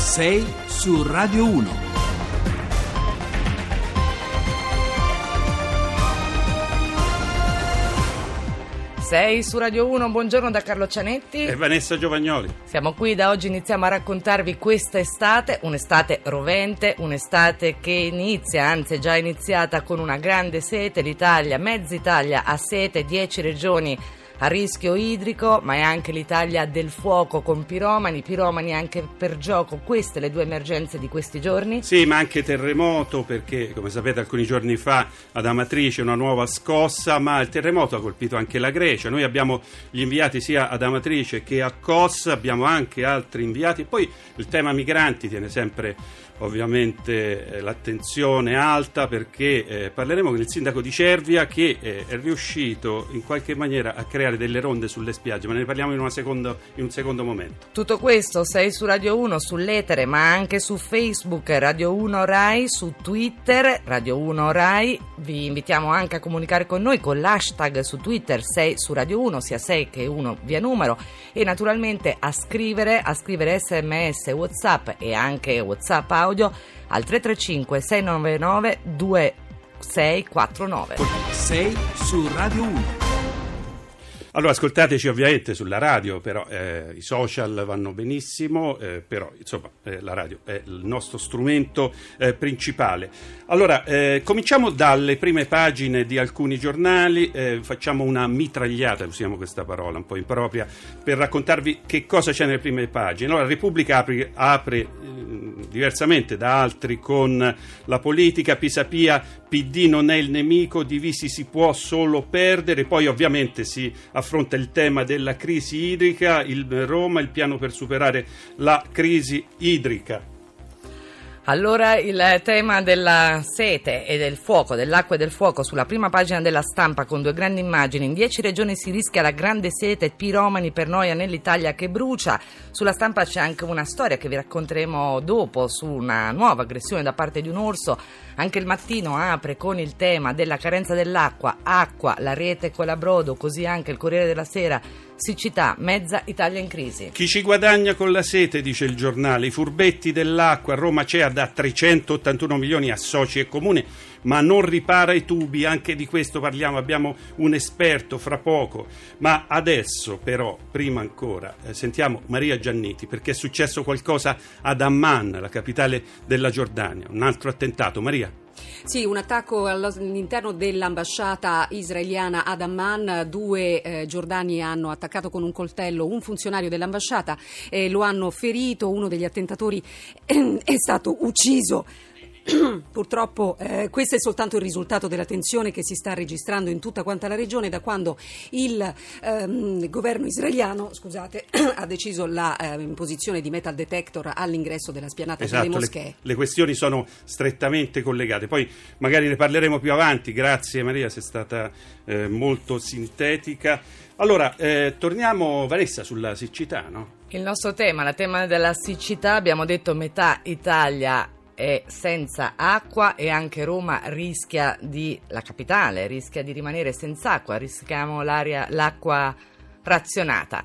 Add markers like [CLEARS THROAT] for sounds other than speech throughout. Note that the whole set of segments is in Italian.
6 su Radio 1. Sei su Radio 1, buongiorno da Carlo Cianetti. E Vanessa Giovagnoli. Siamo qui da oggi, iniziamo a raccontarvi questa estate, un'estate rovente, un'estate che inizia, anzi è già iniziata con una grande sete. L'Italia, mezza Italia ha sete, 10 regioni a rischio idrico, ma è anche l'Italia del fuoco con piromani, piromani anche per gioco. Queste le due emergenze di questi giorni? Sì, ma anche terremoto, perché come sapete alcuni giorni fa ad Amatrice una nuova scossa, ma il terremoto ha colpito anche la Grecia. Noi abbiamo gli inviati sia ad Amatrice che a Kos, abbiamo anche altri inviati. Poi il tema migranti tiene sempre ovviamente eh, l'attenzione alta perché eh, parleremo con il sindaco di Cervia che eh, è riuscito in qualche maniera a creare delle ronde sulle spiagge, ma ne parliamo in, seconda, in un secondo momento. Tutto questo sei su Radio 1, sull'Etere, ma anche su Facebook, Radio 1 Rai, su Twitter, Radio 1 Rai. Vi invitiamo anche a comunicare con noi con l'hashtag su Twitter 6 su Radio 1, sia 6 che 1 via numero e naturalmente a scrivere, a scrivere sms, whatsapp e anche whatsapp audio audio al 335 699 2649. 6 su Radio 1. Allora, ascoltateci ovviamente sulla radio, però eh, i social vanno benissimo, eh, però insomma eh, la radio è il nostro strumento eh, principale. Allora, eh, cominciamo dalle prime pagine di alcuni giornali, eh, facciamo una mitragliata, usiamo questa parola un po' impropria, per raccontarvi che cosa c'è nelle prime pagine. Allora, Repubblica apre, apre diversamente da altri con la politica, Pisapia, PD non è il nemico, divisi si può solo perdere, poi ovviamente si affronta il tema della crisi idrica, il Roma, il piano per superare la crisi idrica. Allora il tema della sete e del fuoco, dell'acqua e del fuoco sulla prima pagina della stampa con due grandi immagini. In dieci regioni si rischia la grande sete, piromani per noia nell'Italia che brucia. Sulla stampa c'è anche una storia che vi racconteremo dopo su una nuova aggressione da parte di un orso. Anche il mattino apre con il tema della carenza dell'acqua, acqua, la rete con la brodo, così anche il Corriere della Sera Siccità, mezza Italia in crisi. Chi ci guadagna con la sete, dice il giornale, i furbetti dell'acqua, Roma CEA da 381 milioni a soci e comune, ma non ripara i tubi, anche di questo parliamo, abbiamo un esperto fra poco. Ma adesso però, prima ancora, eh, sentiamo Maria Gianniti perché è successo qualcosa ad Amman, la capitale della Giordania, un altro attentato. Maria. Sì, un attacco all'interno dell'ambasciata israeliana ad Amman. Due eh, giordani hanno attaccato con un coltello un funzionario dell'ambasciata e lo hanno ferito. Uno degli attentatori [CLEARS THROAT] è stato ucciso. [CLEARS THROAT] Purtroppo eh, questo è soltanto il risultato della tensione che si sta registrando in tutta quanta la regione da quando il ehm, governo israeliano scusate, [CLEARS THROAT] ha deciso l'imposizione eh, di metal detector all'ingresso della spianata esatto, delle moschee. Le, le, questioni sono strettamente collegate, poi magari ne parleremo più avanti. Grazie Maria, sei stata eh, molto sintetica. Allora, eh, torniamo Vanessa sulla siccità, no? Il nostro tema, la tema della siccità, abbiamo detto metà Italia è senza acqua e anche Roma rischia di, la capitale, rischia di rimanere senza acqua, rischiamo l'acqua razionata.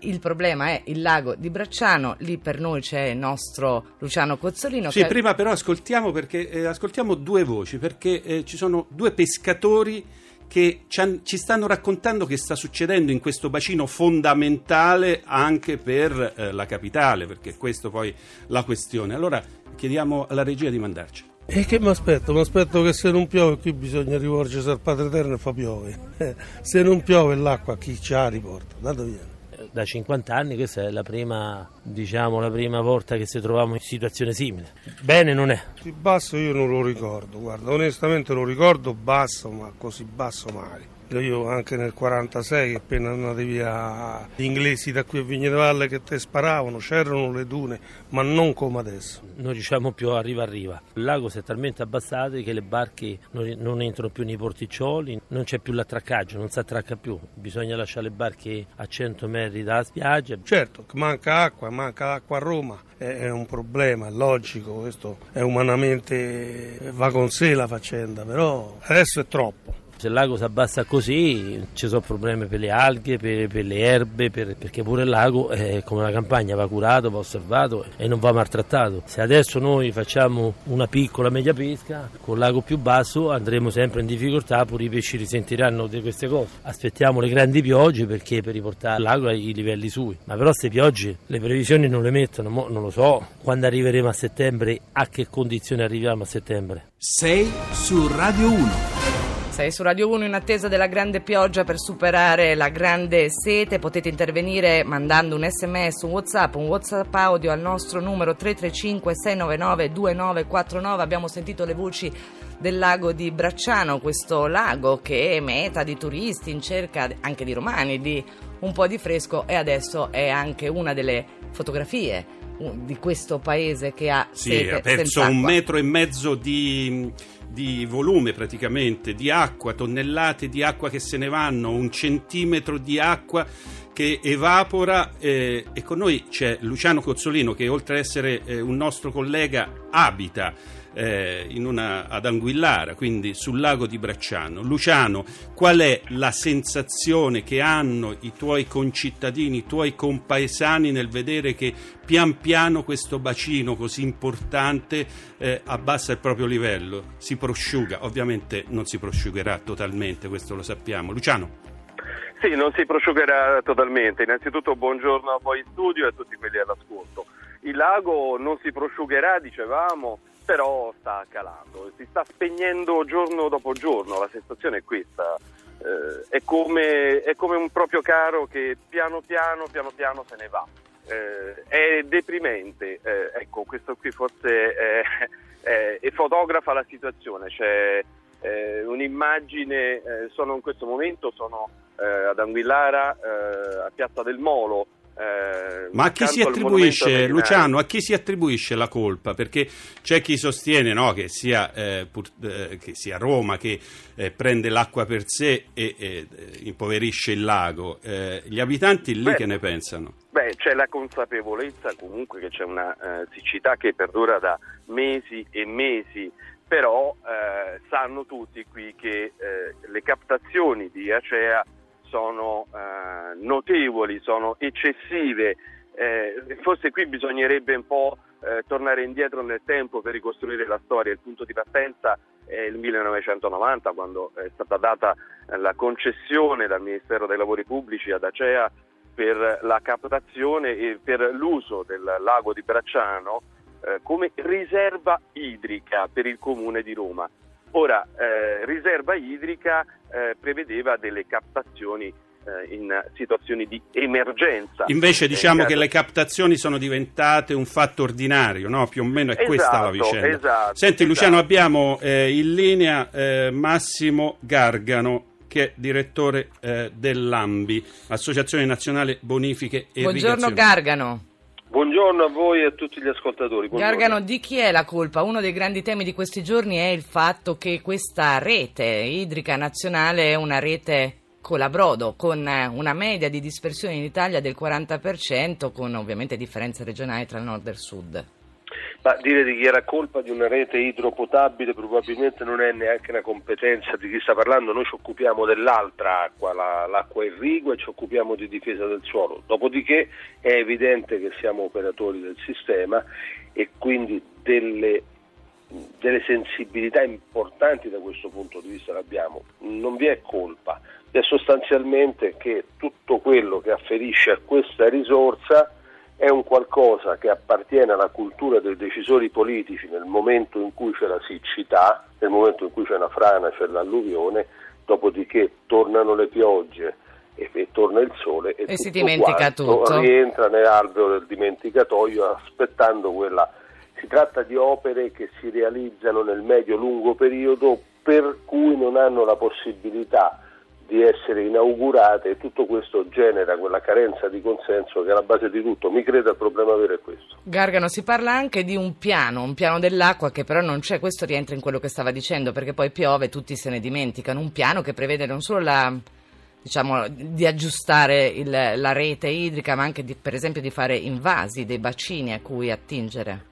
Il problema è il lago di Bracciano, lì per noi c'è il nostro Luciano Cozzolino. Sì, che... prima però ascoltiamo, perché, eh, ascoltiamo due voci, perché eh, ci sono due pescatori che ci stanno raccontando che sta succedendo in questo bacino fondamentale anche per eh, la capitale, perché questo poi la questione. Allora chiediamo alla regia di mandarci. E che mi aspetto? Mi aspetto che se non piove qui bisogna rivolgersi al Padre Eterno e fa piove. Eh, [LAUGHS] se non piove l'acqua chi ci ha riporta? Da dove viene? da 50 anni questa è la prima, diciamo, la prima volta che ci troviamo in situazione simile. Bene non è. Così basso io non lo ricordo, guarda, onestamente lo ricordo basso, ma così basso mai. Io anche nel 46, appena andati via gli inglesi da qui a Vigne Valle che te sparavano, c'erano le dune, ma non come adesso. Non riusciamo più a riva a riva. Il lago si è talmente abbassato che le barche non, non entrano più nei porticcioli, non c'è più l'attraccaggio, non si attracca più. Bisogna lasciare le barche a 100 metri dalla spiaggia. Certo, manca acqua, manca acqua a Roma, è un problema, è logico, questo è umanamente va con sé la faccenda, però adesso è troppo Se il lago si abbassa così ci sono problemi per le alghe, per, per le erbe, per- perché pure il lago è come una campagna, va curato, va osservato e non va maltrattato. Se adesso noi facciamo una piccola media pesca, con il lago più basso andremo sempre in difficoltà, pure i pesci risentiranno di queste cose. Aspettiamo le grandi piogge perché per riportare il lago ai livelli sui. Ma però queste piogge le previsioni non le mettono, mo non lo so quando arriveremo a settembre, a che condizioni arriviamo a settembre. 6 su Radio 1. Sei su Radio 1 in attesa della grande pioggia per superare la grande sete. Potete intervenire mandando un sms, un whatsapp, un whatsapp audio al nostro numero 335 699 2949. Abbiamo sentito le voci del lago di Bracciano, questo lago che è meta di turisti in cerca anche di romani di un po' di fresco e adesso è anche una delle fotografie di questo paese che ha Sì, sete ha perso un metro e mezzo di, di volume praticamente, di acqua, tonnellate di acqua che se ne vanno, un centimetro di acqua che evapora eh, e con noi c'è Luciano Cozzolino che oltre ad essere eh, un nostro collega abita eh, una, ad Anguillara, quindi sul lago di Bracciano. Luciano, qual è la sensazione che hanno i tuoi concittadini, i tuoi compaesani nel vedere che pian piano questo bacino così importante eh, abbassa il proprio livello, si prosciuga? Ovviamente non si prosciugherà totalmente, questo lo sappiamo. Luciano. Sì, non si prosciugherà totalmente. Innanzitutto buongiorno a voi in studio e a tutti quelli all'ascolto. Il lago non si prosciugherà, dicevamo, però sta calando, si sta spegnendo giorno dopo giorno, la sensazione è questa. Eh, è, come, è come un proprio caro che piano piano, piano piano se ne va. Eh, è deprimente, eh, ecco, questo qui forse è, è- è fotografa la situazione. C'è eh, un'immagine, eh, sono in questo momento sono eh, ad Anguillara, a Piazza del Molo. Eh, Ma a chi si attribuisce. Luciano, a chi si attribuisce la colpa? Perché c'è chi sostiene no, che, sia, eh, pur- eh, che sia Roma che eh, prende l'acqua per sé e eh, impoverisce il lago. Eh, gli abitanti lì Beh. che ne pensano? Beh, c'è la consapevolezza comunque che c'è una siccità che perdura da mesi e mesi, però eh, sanno tutti qui che eh, le captazioni di Acea sono eh, notevoli, sono eccessive. Eh, forse qui bisognerebbe un po' eh, tornare indietro nel tempo per ricostruire la storia. Il punto di partenza è il 1990, quando è stata data la concessione dal Ministero dei Lavori Pubblici ad Acea per la captazione e per l'uso del lago di Bracciano eh, come riserva idrica per il comune di Roma. Ora, eh, riserva idrica eh, prevedeva delle captazioni eh, in situazioni di emergenza. Invece Eh, diciamo che le captazioni sono diventate un fatto ordinario, no? più o meno è questa la Esatto, vicenda. esatto, Senti Luciano, esatto. abbiamo eh, in linea eh, Massimo Gargano che è direttore eh, dell'AMBI, Associazione Nazionale Bonifiche e Buongiorno. Gargano. Buongiorno a voi e a tutti gli ascoltatori. Buongiorno. Gargano, di chi è la colpa? Uno dei grandi temi di questi giorni è il fatto che questa rete idrica nazionale è una rete colabrodo, con eh, una media di dispersione in Italia del 40%, con ovviamente differenze regionali tra nord e sud. Ma dire di chi era colpa di una rete idropotabile probabilmente non è neanche una competenza di chi sta parlando, noi ci occupiamo dell'altra acqua, la- l'acqua irrigua e ci occupiamo di difesa del suolo. Dopodiché è evidente che siamo operatori del sistema e quindi delle, delle sensibilità importanti da questo punto di vista le abbiamo. Non vi è colpa, è sostanzialmente che tutto quello che afferisce a questa risorsa è un qualcosa che appartiene alla cultura dei decisori politici nel momento in cui c'è la siccità, nel momento in cui c'è una frana, c'è l'alluvione, dopodiché tornano le piogge e, e torna il sole e, E si dimentica tutto. rientra nell'alveo del dimenticatoio aspettando quella... Si tratta di opere che si realizzano nel medio-lungo periodo per cui non hanno la possibilità di essere inaugurate e tutto questo genera quella carenza di consenso che è la base di tutto. Mi credo il problema vero è questo. Gargano, si parla anche di un piano, un piano dell'acqua che però non c'è, questo rientra in quello che stava dicendo, perché poi piove, tutti se ne dimenticano, un piano che prevede non solo la, diciamo, di aggiustare il- la rete idrica, ma anche di- per esempio di fare invasi dei bacini a cui attingere.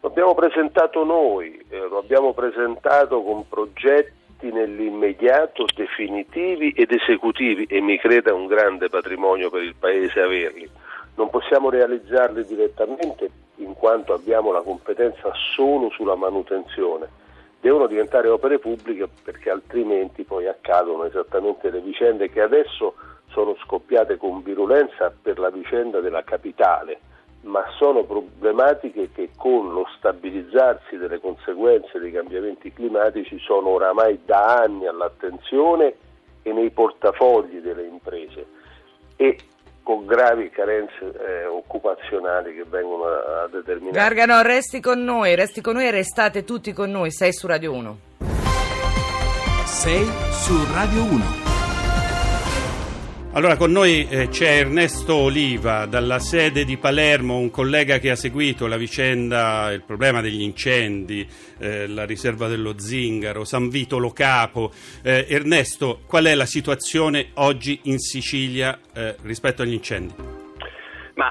Lo abbiamo presentato noi, eh, lo abbiamo presentato con progetti interventi nell'immediato definitivi ed esecutivi e mi creda un grande patrimonio per il Paese averli. Non possiamo realizzarli direttamente in quanto abbiamo la competenza solo sulla manutenzione. Devono diventare opere pubbliche perché altrimenti poi accadono esattamente le vicende che adesso sono scoppiate con virulenza per la vicenda della capitale ma sono problematiche che con lo stabilizzarsi delle conseguenze dei cambiamenti climatici sono oramai da anni all'attenzione e nei portafogli delle imprese e con gravi carenze eh, occupazionali che vengono a, a determinare. Gargano, resti con noi, resti con noi e restate tutti con noi, sei su Radio 1. Sei su Radio 1. Allora con noi eh, c'è Ernesto Oliva dalla sede di Palermo, un collega che ha seguito la vicenda, il problema degli incendi, eh, la riserva dello Zingaro, San Vito Lo Capo. Eh, Ernesto, qual è la situazione oggi in Sicilia eh, rispetto agli incendi?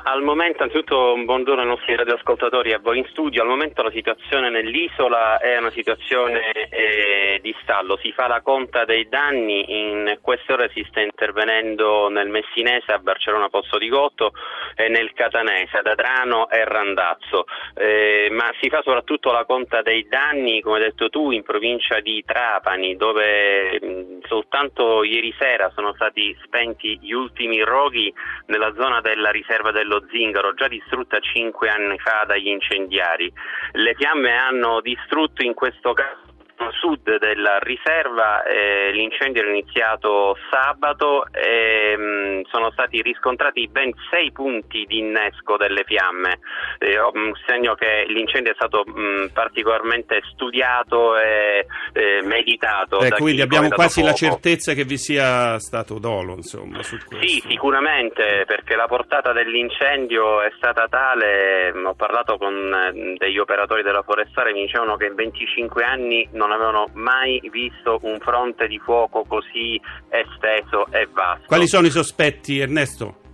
Al momento, anzitutto buongiorno ai nostri radioascoltatori e a voi in studio. Al momento la situazione nell'isola è una situazione eh, di stallo. Si fa la conta dei danni. In queste ore si sta intervenendo nel Messinese, a Barcellona Pozzo di Gotto e nel Catanese, ad Adrano e Randazzo. Eh, ma si fa soprattutto la conta dei danni, come hai detto tu, in provincia di Trapani, dove mh, soltanto ieri sera sono stati spenti gli ultimi roghi nella zona della riserva dello Zingaro, già distrutta cinque anni fa dagli incendiari. Le fiamme hanno distrutto in questo caso sud della riserva eh, l'incendio era iniziato sabato e mh, mm, sono stati riscontrati ben sei punti di innesco delle fiamme, eh, segno che l'incendio è stato mh, mm, particolarmente studiato e eh, meditato. Eh, quindi abbiamo quasi fuoco. la certezza che vi sia stato dolo insomma, su questo. Sì, sicuramente perché la portata dell'incendio è stata tale, ho parlato con eh, degli operatori della forestale, mi dicevano che in 25 anni non non avevano mai visto un fronte di fuoco così esteso e vasto. Quali sono i sospetti, Ernesto?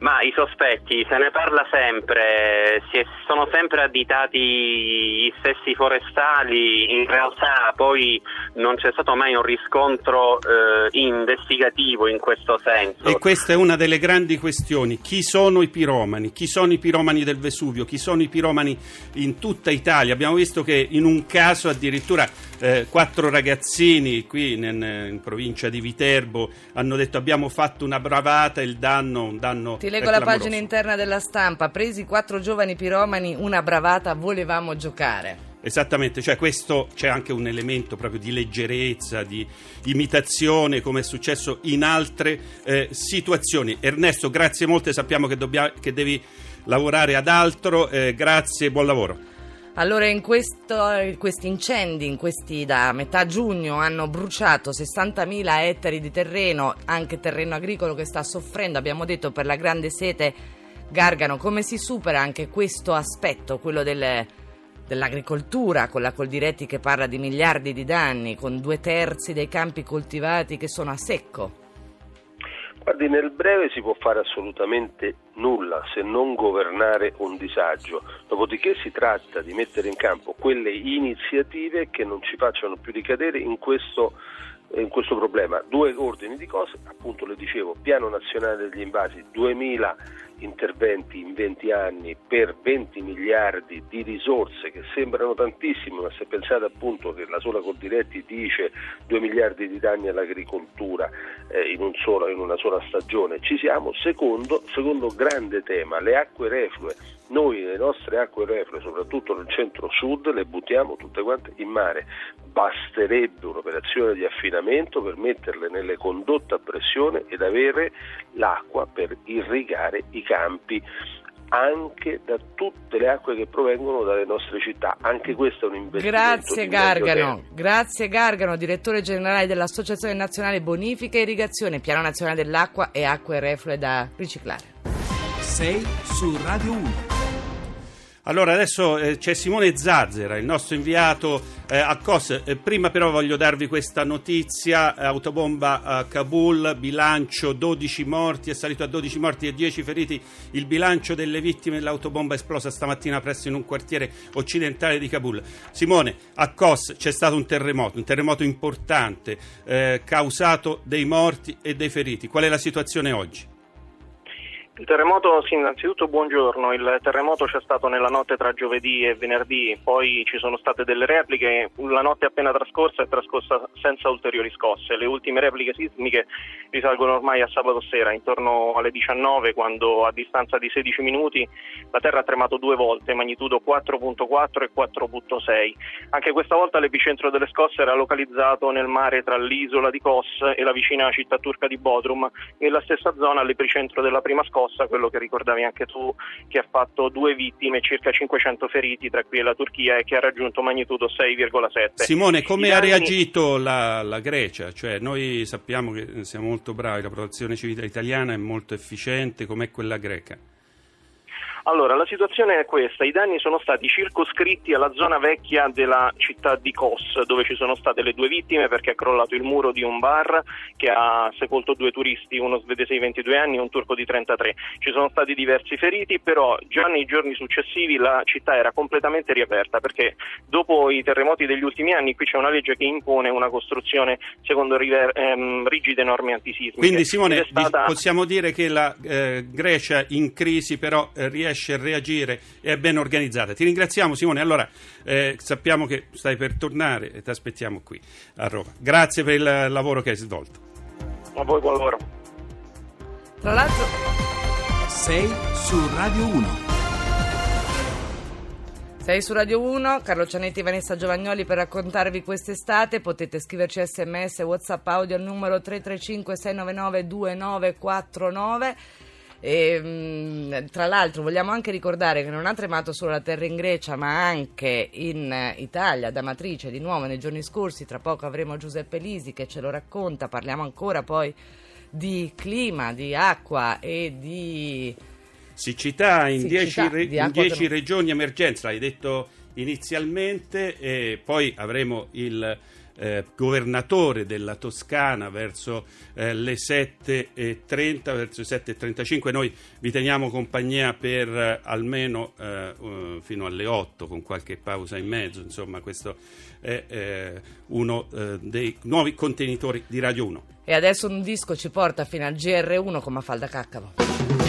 Ma i sospetti, se ne parla sempre, si è, sono sempre additati gli stessi forestali, in realtà poi non c'è stato mai un riscontro eh, investigativo in questo senso. E questa è una delle grandi questioni, chi sono i piromani? Chi sono i piromani del Vesuvio? Chi sono i piromani in tutta Italia? Abbiamo visto che in un caso addirittura eh, quattro ragazzini qui in, in, provincia di Viterbo hanno detto abbiamo fatto una bravata, il danno, un danno ti leggo la pagina interna della stampa. Presi quattro giovani piromani, una bravata, volevamo giocare. Esattamente, cioè questo c'è anche un elemento proprio di leggerezza, di imitazione, come è successo in altre eh, situazioni. Ernesto, grazie molte, sappiamo che, dobbia, che devi lavorare ad altro, eh, grazie, buon lavoro. Allora, in questo, questi incendi, in questi, da metà giugno, hanno bruciato 60.000 ettari di terreno, anche terreno agricolo che sta soffrendo, abbiamo detto, per la grande sete Gargano. Come si supera anche questo aspetto, quello delle, dell'agricoltura, con la Coldiretti che parla di miliardi di danni, con due terzi dei campi coltivati che sono a secco? Guardi, nel breve si può fare assolutamente nulla se non governare un disagio, dopodiché si tratta di mettere in campo quelle iniziative che non ci facciano più ricadere in questo, in questo problema. Due ordini di cose, appunto le dicevo, piano nazionale degli invasi, 2000 interventi in 20 anni per 20 miliardi di risorse che sembrano tantissime, ma se pensate appunto che la sola Coldiretti dice 2 miliardi di danni all'agricoltura eh, in, un solo, in, una sola stagione, ci siamo. Secondo, secondo grande tema, le acque reflue. Noi le nostre acque reflue, soprattutto nel centro-sud, le buttiamo tutte quante in mare. Basterebbe un'operazione di affinamento per metterle nelle condotte a pressione ed avere l'acqua per irrigare i campi anche da tutte le acque che provengono dalle nostre città. Anche questo è un investimento. Grazie Gargano, grazie Gargano, direttore generale dell'Associazione Nazionale Bonifica e Irrigazione, Piano Nazionale dell'Acqua e Acque Reflue da riciclare. Sei su Radio 1. Allora adesso eh, c'è Simone Zazzera, il nostro inviato eh, a COS. Eh, prima però voglio darvi questa notizia, autobomba a Kabul, bilancio 12 morti, è salito a 12 morti e 10 feriti il bilancio delle vittime dell'autobomba esplosa stamattina presso in un quartiere occidentale di Kabul. Simone, a COS c'è stato un terremoto, un terremoto importante, eh, causato dei morti e dei feriti. Qual è la situazione oggi? Il terremoto, sì, innanzitutto buongiorno, il terremoto c'è stato nella notte tra giovedì e venerdì, poi ci sono state delle repliche, la notte appena trascorsa è trascorsa senza ulteriori scosse, le ultime repliche sismiche risalgono ormai a sabato sera, intorno alle 19, quando a distanza di 16 minuti la Terra ha tremato due volte, magnitudo 4.4 e 4.6. Anche questa volta l'epicentro delle scosse era localizzato nel mare tra l'isola di Kos e la vicina città turca di Bodrum, nella stessa zona all'epicentro della prima scossa scossa, quello che ricordavi anche tu, che ha fatto due vittime e circa 500 feriti, tra cui la Turchia, e che ha raggiunto magnitudo 6,7. Simone, come I ha danni... reagito la, la, Grecia? Cioè, noi sappiamo che siamo molto bravi, la protezione civile italiana è molto efficiente, com'è quella greca? Allora, la situazione è questa, i danni sono stati circoscritti alla zona vecchia della città di Kos, dove ci sono state le due vittime perché è crollato il muro di un bar che ha sepolto due turisti, uno svedese di 22 anni e un turco di 33. Ci sono stati diversi feriti, però già nei giorni successivi la città era completamente riaperta perché dopo i terremoti degli ultimi anni qui c'è una legge che impone una costruzione secondo ehm, rigide norme antisismiche. Quindi Simone, stata... possiamo dire che la eh, Grecia in crisi però eh, riesce riesce a reagire e è ben organizzata. Ti ringraziamo Simone, allora eh, sappiamo che stai per tornare e ti aspettiamo qui a Roma. Grazie per il lavoro che hai svolto. A voi buon lavoro. Tra l'altro sei su Radio 1. Sei su Radio 1, Carlo Cianetti e Vanessa Giovagnoli per raccontarvi quest'estate. Potete scriverci sms, whatsapp audio al numero 335 699 2949. E, mm, tra l'altro vogliamo anche ricordare che non ha tremato solo la terra in Grecia ma anche in Italia, da Matrice di nuovo nei giorni scorsi, tra poco avremo Giuseppe Lisi che ce lo racconta, parliamo ancora poi di clima, di acqua e di siccità in 10 re- regioni emergenza, l'hai detto inizialmente, e poi avremo il eh, governatore della Toscana verso eh, le 7.30, verso le 7.35. Noi vi teniamo compagnia per eh, almeno eh, uh, fino alle 8 con qualche pausa in mezzo. Insomma, questo è eh, uno eh, dei nuovi contenitori di Radio 1. E adesso un disco ci porta fino al GR1 con Mafalda Caccavo.